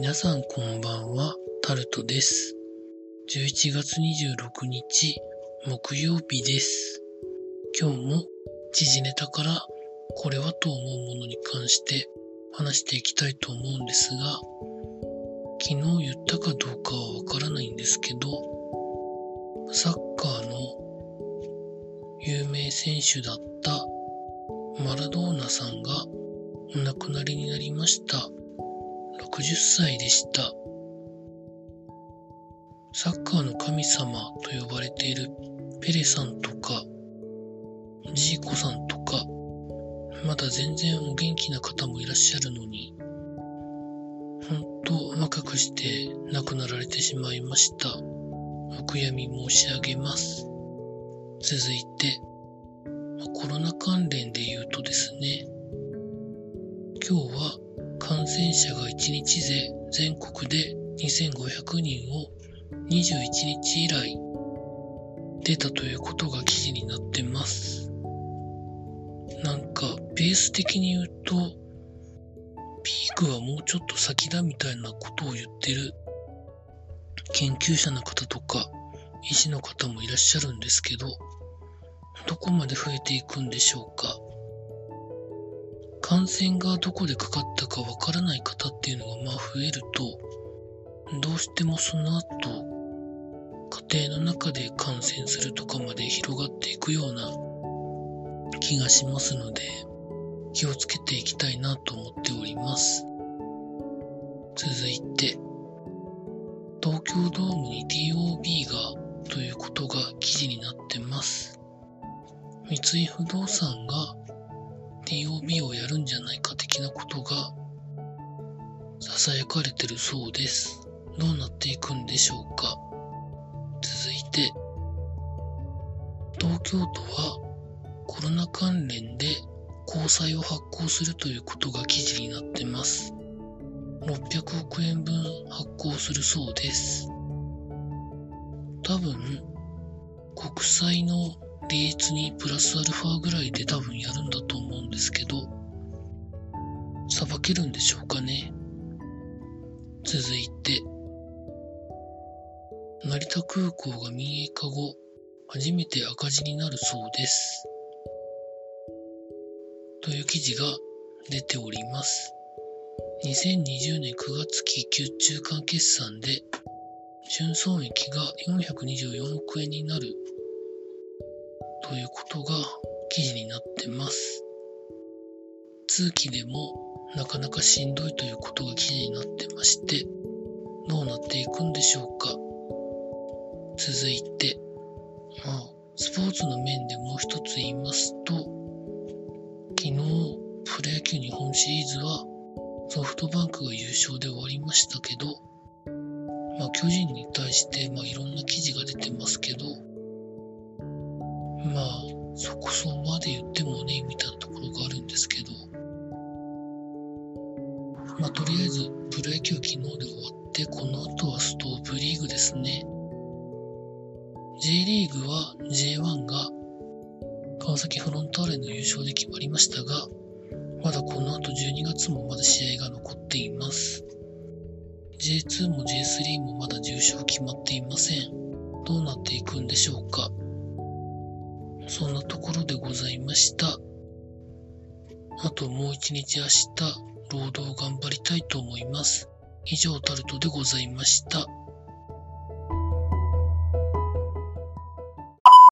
皆さんこんばんは、タルトです。11月26日、木曜日です。今日も時事ネタからこれはと思うものに関して話していきたいと思うんですが、昨日言ったかどうかはわからないんですけど、サッカーの有名選手だったマラドーナさんがお亡くなりになりました。60歳でした。サッカーの神様と呼ばれているペレさんとか、ジーコさんとか、まだ全然お元気な方もいらっしゃるのに、本当若くして亡くなられてしまいました。お悔やみ申し上げます。続いて、コロナ関連で言うとですね、今日は感染者が1日で全国で2500人を21日以来出たということが記事になってます。なんかベース的に言うとピークはもうちょっと先だみたいなことを言ってる研究者の方とか医師の方もいらっしゃるんですけどどこまで増えていくんでしょうか感染がどこでかかったかわからない方っていうのがまあ増えると、どうしてもその後、家庭の中で感染するとかまで広がっていくような気がしますので、気をつけていきたいなと思っております。続いて、東京ドームに TOB がということが記事になってます。三井不動産が TOB をやるんじゃないか的なことが囁かれてるそうです。どうなっていくんでしょうか続いて、東京都はコロナ関連で公債を発行するということが記事になってます。600億円分発行するそうです。多分、国債の利率にプラスアルファぐらいで多分やるんだと思うんですけど、さばけるんでしょうかね。続いて、成田空港が民営化後、初めて赤字になるそうです。という記事が出ております。2020年9月期中中間決算で、純損益が424億円になるということが記事になってます。通期でもなかなかしんどいということが記事になってまして、どうなっていくんでしょうか。続いて、まあ、スポーツの面でもう一つ言いますと、昨日、プロ野球日本シリーズはソフトバンクが優勝で終わりましたけど、まあ、巨人に対して、まあ、いろんな記事まあ、とりあえず、プロ野球昨日で終わって、この後はストープリーグですね。J リーグは J1 が川崎フロンターレの優勝で決まりましたが、まだこの後12月もまだ試合が残っています。J2 も J3 もまだ重賞決まっていません。どうなっていくんでしょうか。そんなところでございました。あともう一日明日、労働頑張りたいと思います。以上タルトでございました。